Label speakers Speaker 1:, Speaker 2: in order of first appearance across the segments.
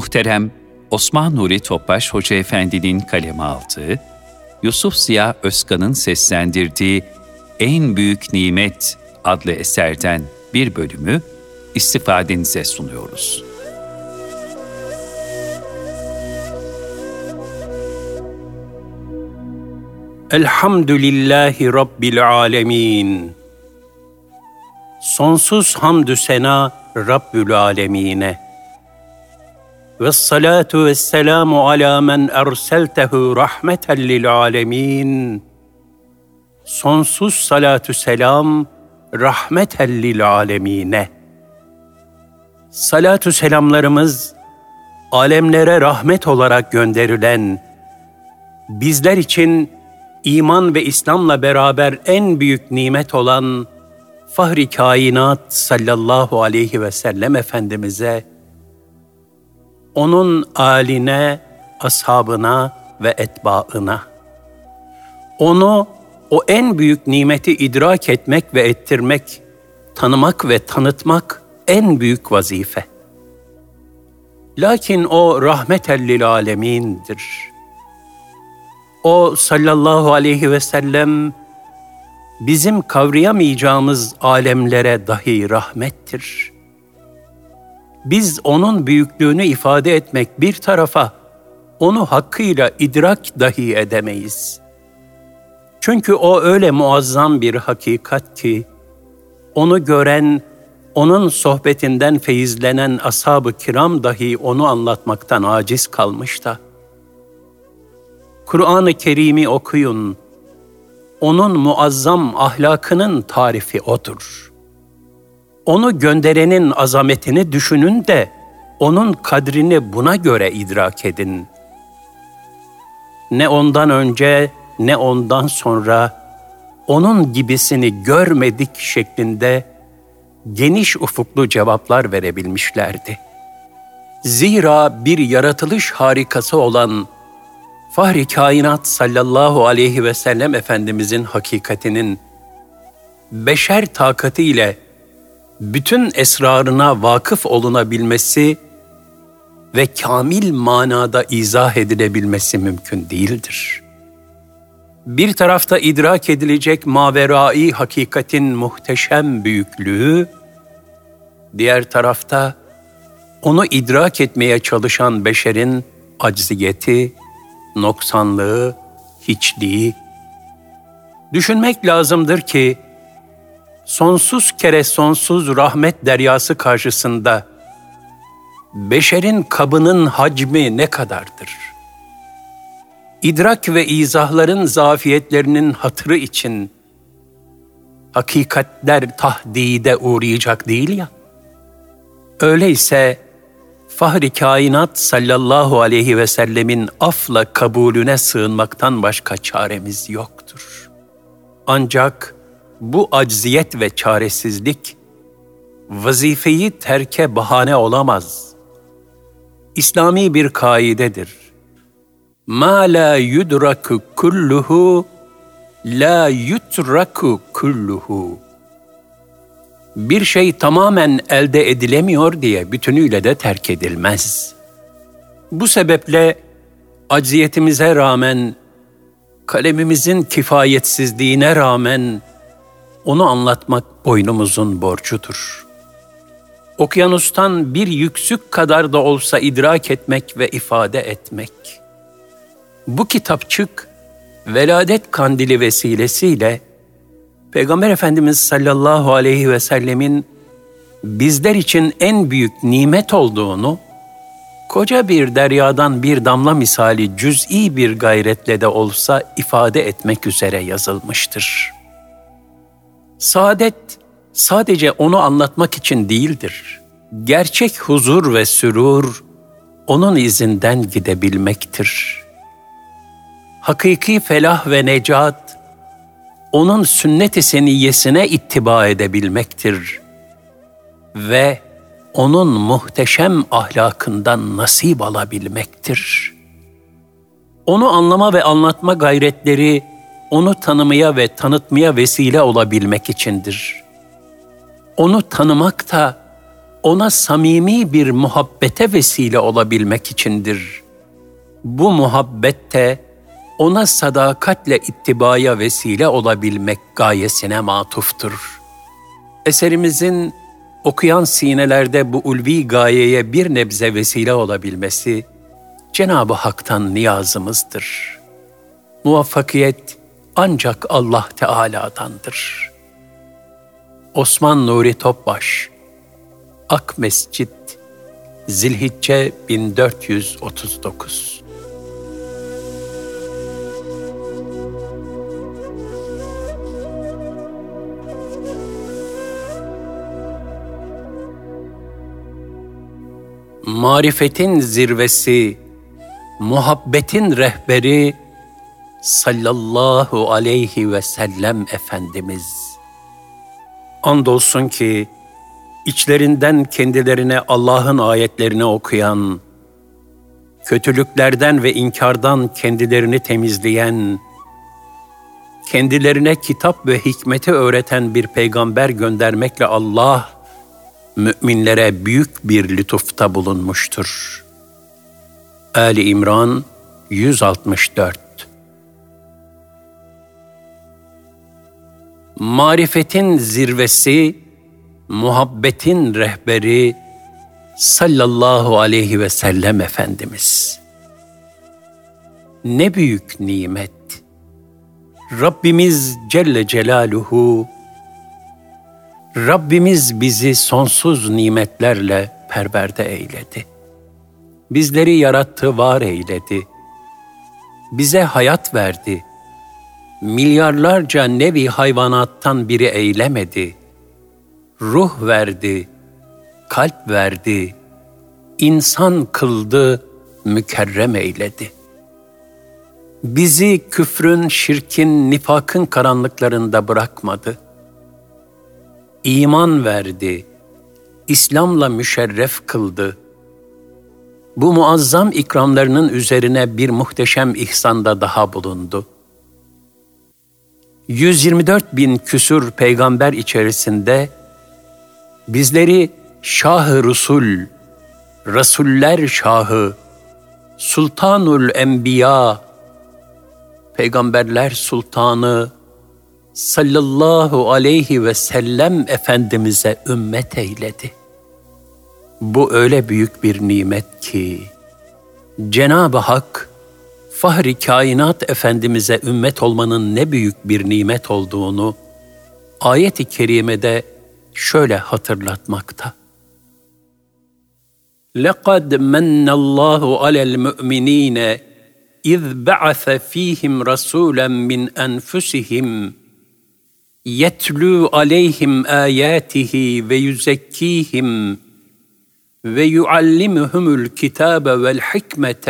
Speaker 1: muhterem Osman Nuri Topbaş Hoca Efendi'nin kaleme aldığı, Yusuf Ziya Özkan'ın seslendirdiği En Büyük Nimet adlı eserden bir bölümü istifadenize sunuyoruz.
Speaker 2: Elhamdülillahi Rabbil Alemin. Sonsuz hamdü sena Rabbül Alemine. Ve ve selamu ala men erseltehu rahmeten lil alemin. Sonsuz salatü selam rahmeten lil alemine. Salatü selamlarımız alemlere rahmet olarak gönderilen bizler için iman ve İslam'la beraber en büyük nimet olan Fahri Kainat sallallahu aleyhi ve sellem Efendimiz'e, onun aline, ashabına ve etbaına, onu o en büyük nimeti idrak etmek ve ettirmek, tanımak ve tanıtmak en büyük vazife. Lakin o rahmetellil alemindir.'' O sallallahu aleyhi ve sellem bizim kavrayamayacağımız alemlere dahi rahmettir. Biz onun büyüklüğünü ifade etmek bir tarafa, onu hakkıyla idrak dahi edemeyiz. Çünkü o öyle muazzam bir hakikat ki, onu gören, onun sohbetinden feyizlenen ashab-ı kiram dahi onu anlatmaktan aciz kalmış da.'' Kur'an-ı Kerim'i okuyun. Onun muazzam ahlakının tarifi odur. Onu gönderenin azametini düşünün de onun kadrini buna göre idrak edin. Ne ondan önce ne ondan sonra onun gibisini görmedik şeklinde geniş ufuklu cevaplar verebilmişlerdi. Zira bir yaratılış harikası olan Fahri kainat sallallahu aleyhi ve sellem Efendimizin hakikatinin beşer takati ile bütün esrarına vakıf olunabilmesi ve kamil manada izah edilebilmesi mümkün değildir. Bir tarafta idrak edilecek maverai hakikatin muhteşem büyüklüğü, diğer tarafta onu idrak etmeye çalışan beşerin acziyeti, noksanlığı, hiçliği. Düşünmek lazımdır ki, sonsuz kere sonsuz rahmet deryası karşısında beşerin kabının hacmi ne kadardır? İdrak ve izahların zafiyetlerinin hatırı için hakikatler tahdide uğrayacak değil ya. Öyleyse Fahri kainat sallallahu aleyhi ve sellemin afla kabulüne sığınmaktan başka çaremiz yoktur. Ancak bu acziyet ve çaresizlik vazifeyi terke bahane olamaz. İslami bir kaidedir. Ma la yudraku kulluhu la yutraku kulluhu bir şey tamamen elde edilemiyor diye bütünüyle de terk edilmez. Bu sebeple acziyetimize rağmen, kalemimizin kifayetsizliğine rağmen onu anlatmak boynumuzun borcudur. Okyanustan bir yüksük kadar da olsa idrak etmek ve ifade etmek. Bu kitapçık veladet kandili vesilesiyle Peygamber Efendimiz sallallahu aleyhi ve sellemin bizler için en büyük nimet olduğunu, koca bir deryadan bir damla misali cüz'i bir gayretle de olsa ifade etmek üzere yazılmıştır. Saadet sadece onu anlatmak için değildir. Gerçek huzur ve sürur onun izinden gidebilmektir. Hakiki felah ve necat onun sünnet-i seniyyesine ittiba edebilmektir ve onun muhteşem ahlakından nasip alabilmektir. Onu anlama ve anlatma gayretleri onu tanımaya ve tanıtmaya vesile olabilmek içindir. Onu tanımak da ona samimi bir muhabbete vesile olabilmek içindir. Bu muhabbette ona sadakatle ittibaya vesile olabilmek gayesine matuftur. Eserimizin okuyan sinelerde bu ulvi gayeye bir nebze vesile olabilmesi Cenab-ı Hak'tan niyazımızdır. Muvaffakiyet ancak Allah Teala'dandır. Osman Nuri Topbaş Ak Mescit Zilhicce 1439 Marifetin zirvesi, muhabbetin rehberi sallallahu aleyhi ve sellem Efendimiz. Andolsun ki içlerinden kendilerine Allah'ın ayetlerini okuyan, kötülüklerden ve inkardan kendilerini temizleyen, kendilerine kitap ve hikmeti öğreten bir peygamber göndermekle Allah, müminlere büyük bir lütufta bulunmuştur. Ali İmran 164 Marifetin zirvesi, muhabbetin rehberi sallallahu aleyhi ve sellem Efendimiz. Ne büyük nimet! Rabbimiz Celle Celaluhu, Rabbimiz bizi sonsuz nimetlerle perverde eyledi. Bizleri yarattı, var eyledi. Bize hayat verdi. Milyarlarca nevi hayvanattan biri eylemedi. Ruh verdi, kalp verdi, insan kıldı, mükerrem eyledi. Bizi küfrün, şirkin, nifakın karanlıklarında bırakmadı. İman verdi, İslam'la müşerref kıldı. Bu muazzam ikramlarının üzerine bir muhteşem ihsanda daha bulundu. 124 bin küsur peygamber içerisinde bizleri Şah-ı Rusul, Resuller Şahı, Sultanul Enbiya, Peygamberler Sultanı sallallahu aleyhi ve sellem Efendimiz'e ümmet eyledi. Bu öyle büyük bir nimet ki Cenab-ı Hak Fahri Kainat Efendimiz'e ümmet olmanın ne büyük bir nimet olduğunu ayet-i kerimede şöyle hatırlatmakta. لَقَدْ مَنَّ اللّٰهُ عَلَى الْمُؤْمِنِينَ اِذْ بَعَثَ ف۪يهِمْ رَسُولًا مِّنْ أَنْفُسِهِمْ يَتْلُوا عَلَيْهِمْ آيَاتِهِ وَيُزَكِّيهِمْ وَيُعَلِّمُهُمُ الْكِتَابَ وَالْحِكْمَةَ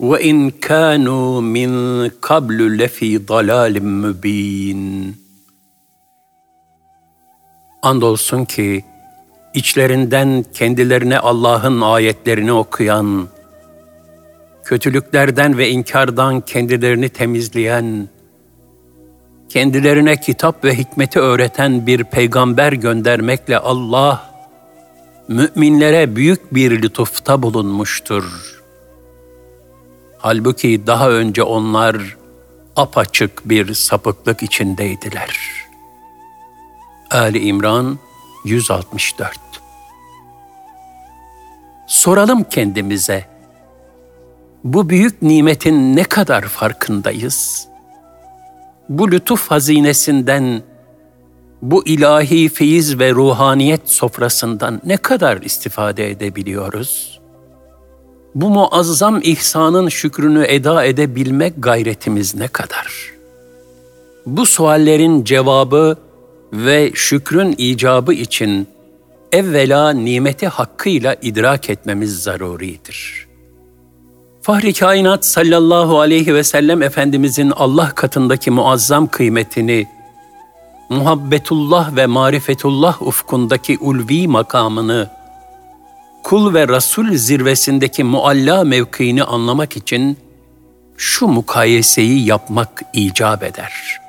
Speaker 2: وَاِنْ كَانُوا مِنْ قَبْلُ لَف۪ي ضَلَالٍ مُب۪ينٍ Andolsun ki içlerinden kendilerine Allah'ın ayetlerini okuyan, kötülüklerden ve inkardan kendilerini temizleyen, kendilerine kitap ve hikmeti öğreten bir peygamber göndermekle Allah, müminlere büyük bir lütufta bulunmuştur. Halbuki daha önce onlar apaçık bir sapıklık içindeydiler.'' Ali İmran 164 Soralım kendimize, bu büyük nimetin ne kadar farkındayız? Bu lütuf hazinesinden, bu ilahi feyiz ve ruhaniyet sofrasından ne kadar istifade edebiliyoruz? Bu muazzam ihsanın şükrünü eda edebilmek gayretimiz ne kadar? Bu suallerin cevabı ve şükrün icabı için evvela nimeti hakkıyla idrak etmemiz zaruridir. Fahri kainat sallallahu aleyhi ve sellem Efendimizin Allah katındaki muazzam kıymetini, muhabbetullah ve marifetullah ufkundaki ulvi makamını, kul ve Rasul zirvesindeki mualla mevkiini anlamak için şu mukayeseyi yapmak icap eder.''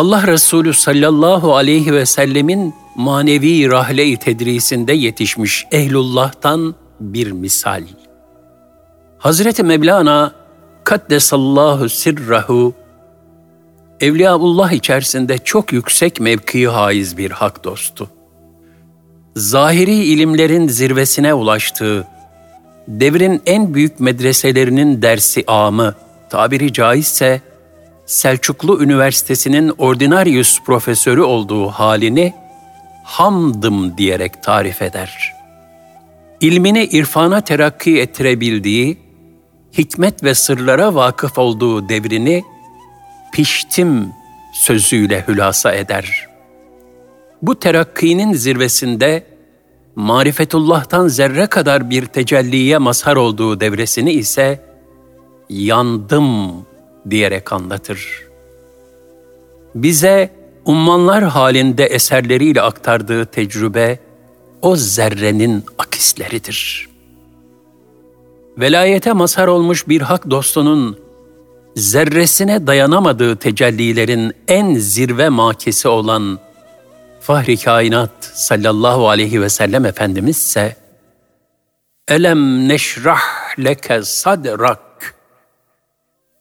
Speaker 2: Allah Resulü sallallahu aleyhi ve sellemin manevi rahle-i tedrisinde yetişmiş ehlullah'tan bir misal. Hazreti Mevlana Kaddesallahu sirrahu Evliyaullah içerisinde çok yüksek mevkii haiz bir hak dostu. Zahiri ilimlerin zirvesine ulaştığı, devrin en büyük medreselerinin dersi amı, tabiri caizse Selçuklu Üniversitesi'nin ordinarius profesörü olduğu halini hamdım diyerek tarif eder. İlmini irfana terakki ettirebildiği, hikmet ve sırlara vakıf olduğu devrini piştim sözüyle hülasa eder. Bu terakkinin zirvesinde marifetullah'tan zerre kadar bir tecelliye mazhar olduğu devresini ise yandım diyerek anlatır. Bize ummanlar halinde eserleriyle aktardığı tecrübe o zerrenin akisleridir. Velayete mazhar olmuş bir hak dostunun zerresine dayanamadığı tecellilerin en zirve makesi olan Fahri Kainat sallallahu aleyhi ve sellem Efendimiz ise Elem neşrah leke sadrak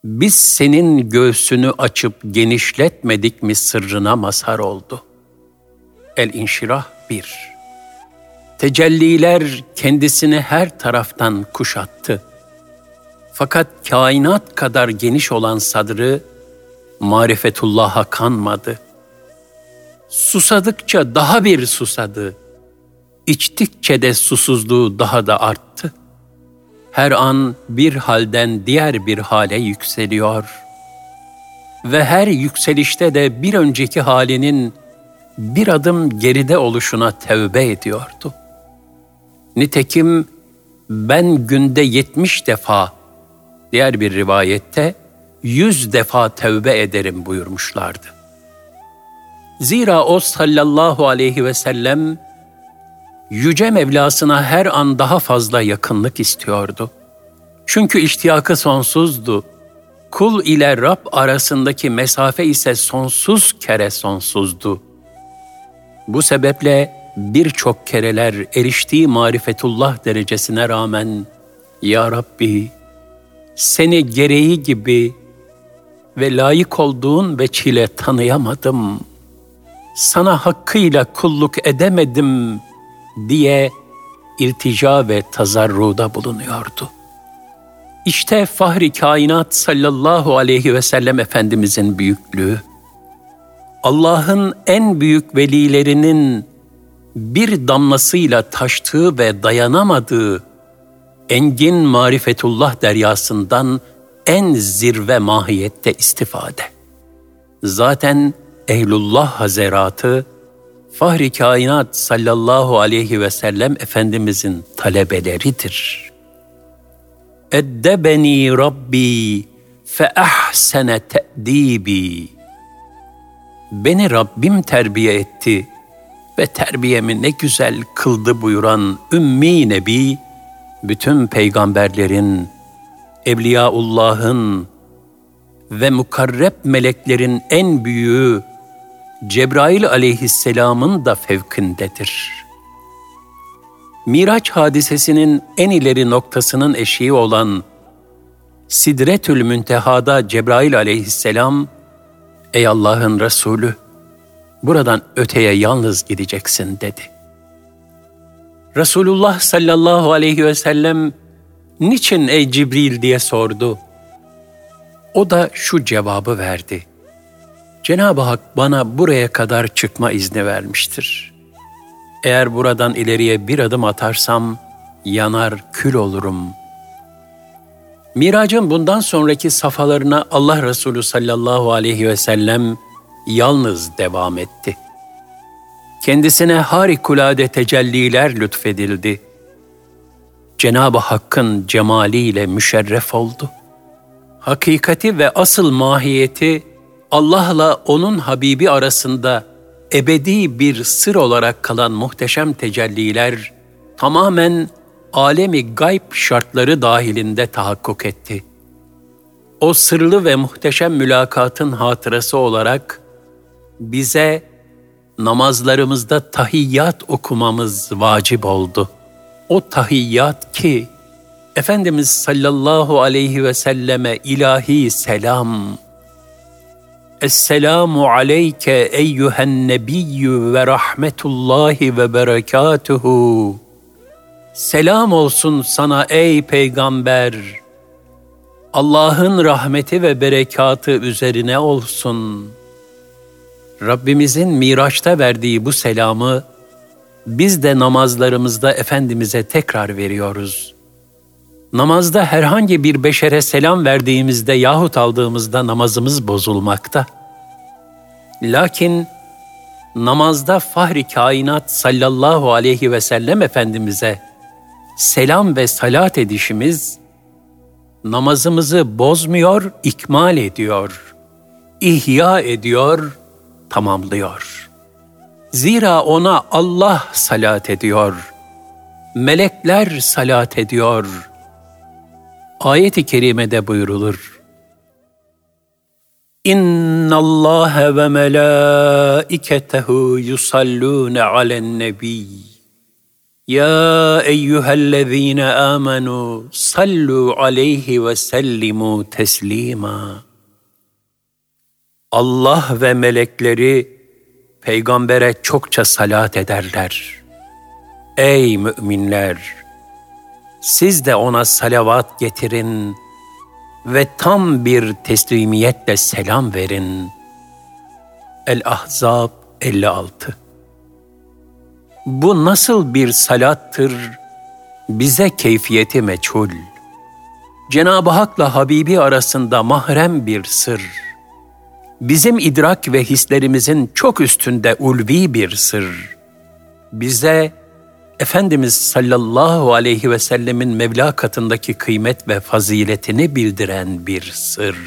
Speaker 2: Biz senin göğsünü açıp genişletmedik mi sırrına mazhar oldu. El-İnşirah 1 Tecelliler kendisini her taraftan kuşattı. Fakat kainat kadar geniş olan sadrı marifetullah'a kanmadı. Susadıkça daha bir susadı. İçtikçe de susuzluğu daha da arttı. Her an bir halden diğer bir hale yükseliyor. Ve her yükselişte de bir önceki halinin bir adım geride oluşuna tevbe ediyordu. Nitekim ben günde yetmiş defa diğer bir rivayette yüz defa tevbe ederim buyurmuşlardı. Zira o sallallahu aleyhi ve sellem Yüce Mevlasına her an daha fazla yakınlık istiyordu. Çünkü iştiyakı sonsuzdu. Kul ile Rab arasındaki mesafe ise sonsuz kere sonsuzdu. Bu sebeple birçok kereler eriştiği marifetullah derecesine rağmen Ya Rabbi seni gereği gibi ve layık olduğun veçile tanıyamadım. Sana hakkıyla kulluk edemedim diye iltica ve tazarruda bulunuyordu. İşte Fahri Kainat sallallahu aleyhi ve sellem Efendimizin büyüklüğü, Allah'ın en büyük velilerinin bir damlasıyla taştığı ve dayanamadığı engin marifetullah deryasından en zirve mahiyette istifade. Zaten Ehlullah Hazeratı, Fahri Kainat sallallahu aleyhi ve sellem Efendimizin talebeleridir. Eddebeni Rabbi fe ahsene te'dibi. Beni Rabbim terbiye etti ve terbiyemi ne güzel kıldı buyuran Ümmi Nebi, bütün peygamberlerin, Evliyaullah'ın ve mukarreb meleklerin en büyüğü Cebrail aleyhisselamın da fevkindedir. Miraç hadisesinin en ileri noktasının eşiği olan Sidretül Münteha'da Cebrail aleyhisselam, Ey Allah'ın Resulü, buradan öteye yalnız gideceksin dedi.'' Resulullah sallallahu aleyhi ve sellem niçin ey Cibril diye sordu. O da şu cevabı verdi. Cenab-ı Hak bana buraya kadar çıkma izni vermiştir. Eğer buradan ileriye bir adım atarsam yanar kül olurum. Miracın bundan sonraki safhalarına Allah Resulü sallallahu aleyhi ve sellem yalnız devam etti.'' kendisine harikulade tecelliler lütfedildi. Cenab-ı Hakk'ın cemaliyle müşerref oldu. Hakikati ve asıl mahiyeti Allah'la onun Habibi arasında ebedi bir sır olarak kalan muhteşem tecelliler tamamen alemi gayb şartları dahilinde tahakkuk etti. O sırlı ve muhteşem mülakatın hatırası olarak bize namazlarımızda tahiyyat okumamız vacip oldu. O tahiyyat ki Efendimiz sallallahu aleyhi ve selleme ilahi selam. Esselamu aleyke eyyühen nebiyyü ve rahmetullahi ve berekatuhu. Selam olsun sana ey peygamber. Allah'ın rahmeti ve berekatı üzerine olsun.'' Rabbimizin Miraç'ta verdiği bu selamı biz de namazlarımızda Efendimiz'e tekrar veriyoruz. Namazda herhangi bir beşere selam verdiğimizde yahut aldığımızda namazımız bozulmakta. Lakin namazda fahri kainat sallallahu aleyhi ve sellem Efendimiz'e selam ve salat edişimiz namazımızı bozmuyor, ikmal ediyor, ihya ediyor, tamamlıyor. Zira ona Allah salat ediyor. Melekler salat ediyor. Ayet-i kerimede buyrulur. İnna Allah ve melaiketehu yusallune alen nebi. Ya eyyühellezine amenu sallu aleyhi ve sellimu teslima. Allah ve melekleri peygambere çokça salat ederler. Ey müminler! Siz de ona salavat getirin ve tam bir teslimiyetle selam verin. El-Ahzab 56 Bu nasıl bir salattır? Bize keyfiyeti meçhul. Cenab-ı Hak'la Habibi arasında mahrem bir sır.'' bizim idrak ve hislerimizin çok üstünde ulvi bir sır. Bize Efendimiz sallallahu aleyhi ve sellemin Mevla katındaki kıymet ve faziletini bildiren bir sır.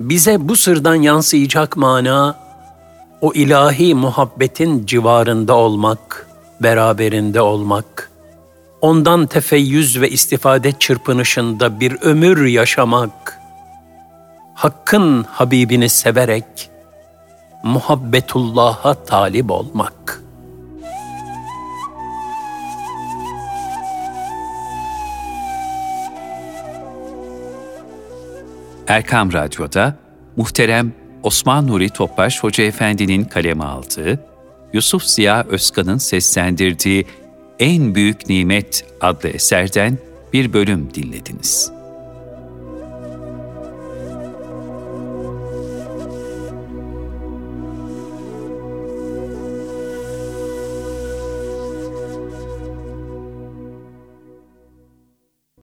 Speaker 2: Bize bu sırdan yansıyacak mana, o ilahi muhabbetin civarında olmak, beraberinde olmak, ondan tefeyyüz ve istifade çırpınışında bir ömür yaşamak.'' Hakk'ın Habibini severek muhabbetullah'a talip olmak.
Speaker 1: Erkam Radyo'da muhterem Osman Nuri Topbaş Hoca Efendi'nin kaleme aldığı, Yusuf Ziya Özkan'ın seslendirdiği En Büyük Nimet adlı eserden bir bölüm dinlediniz.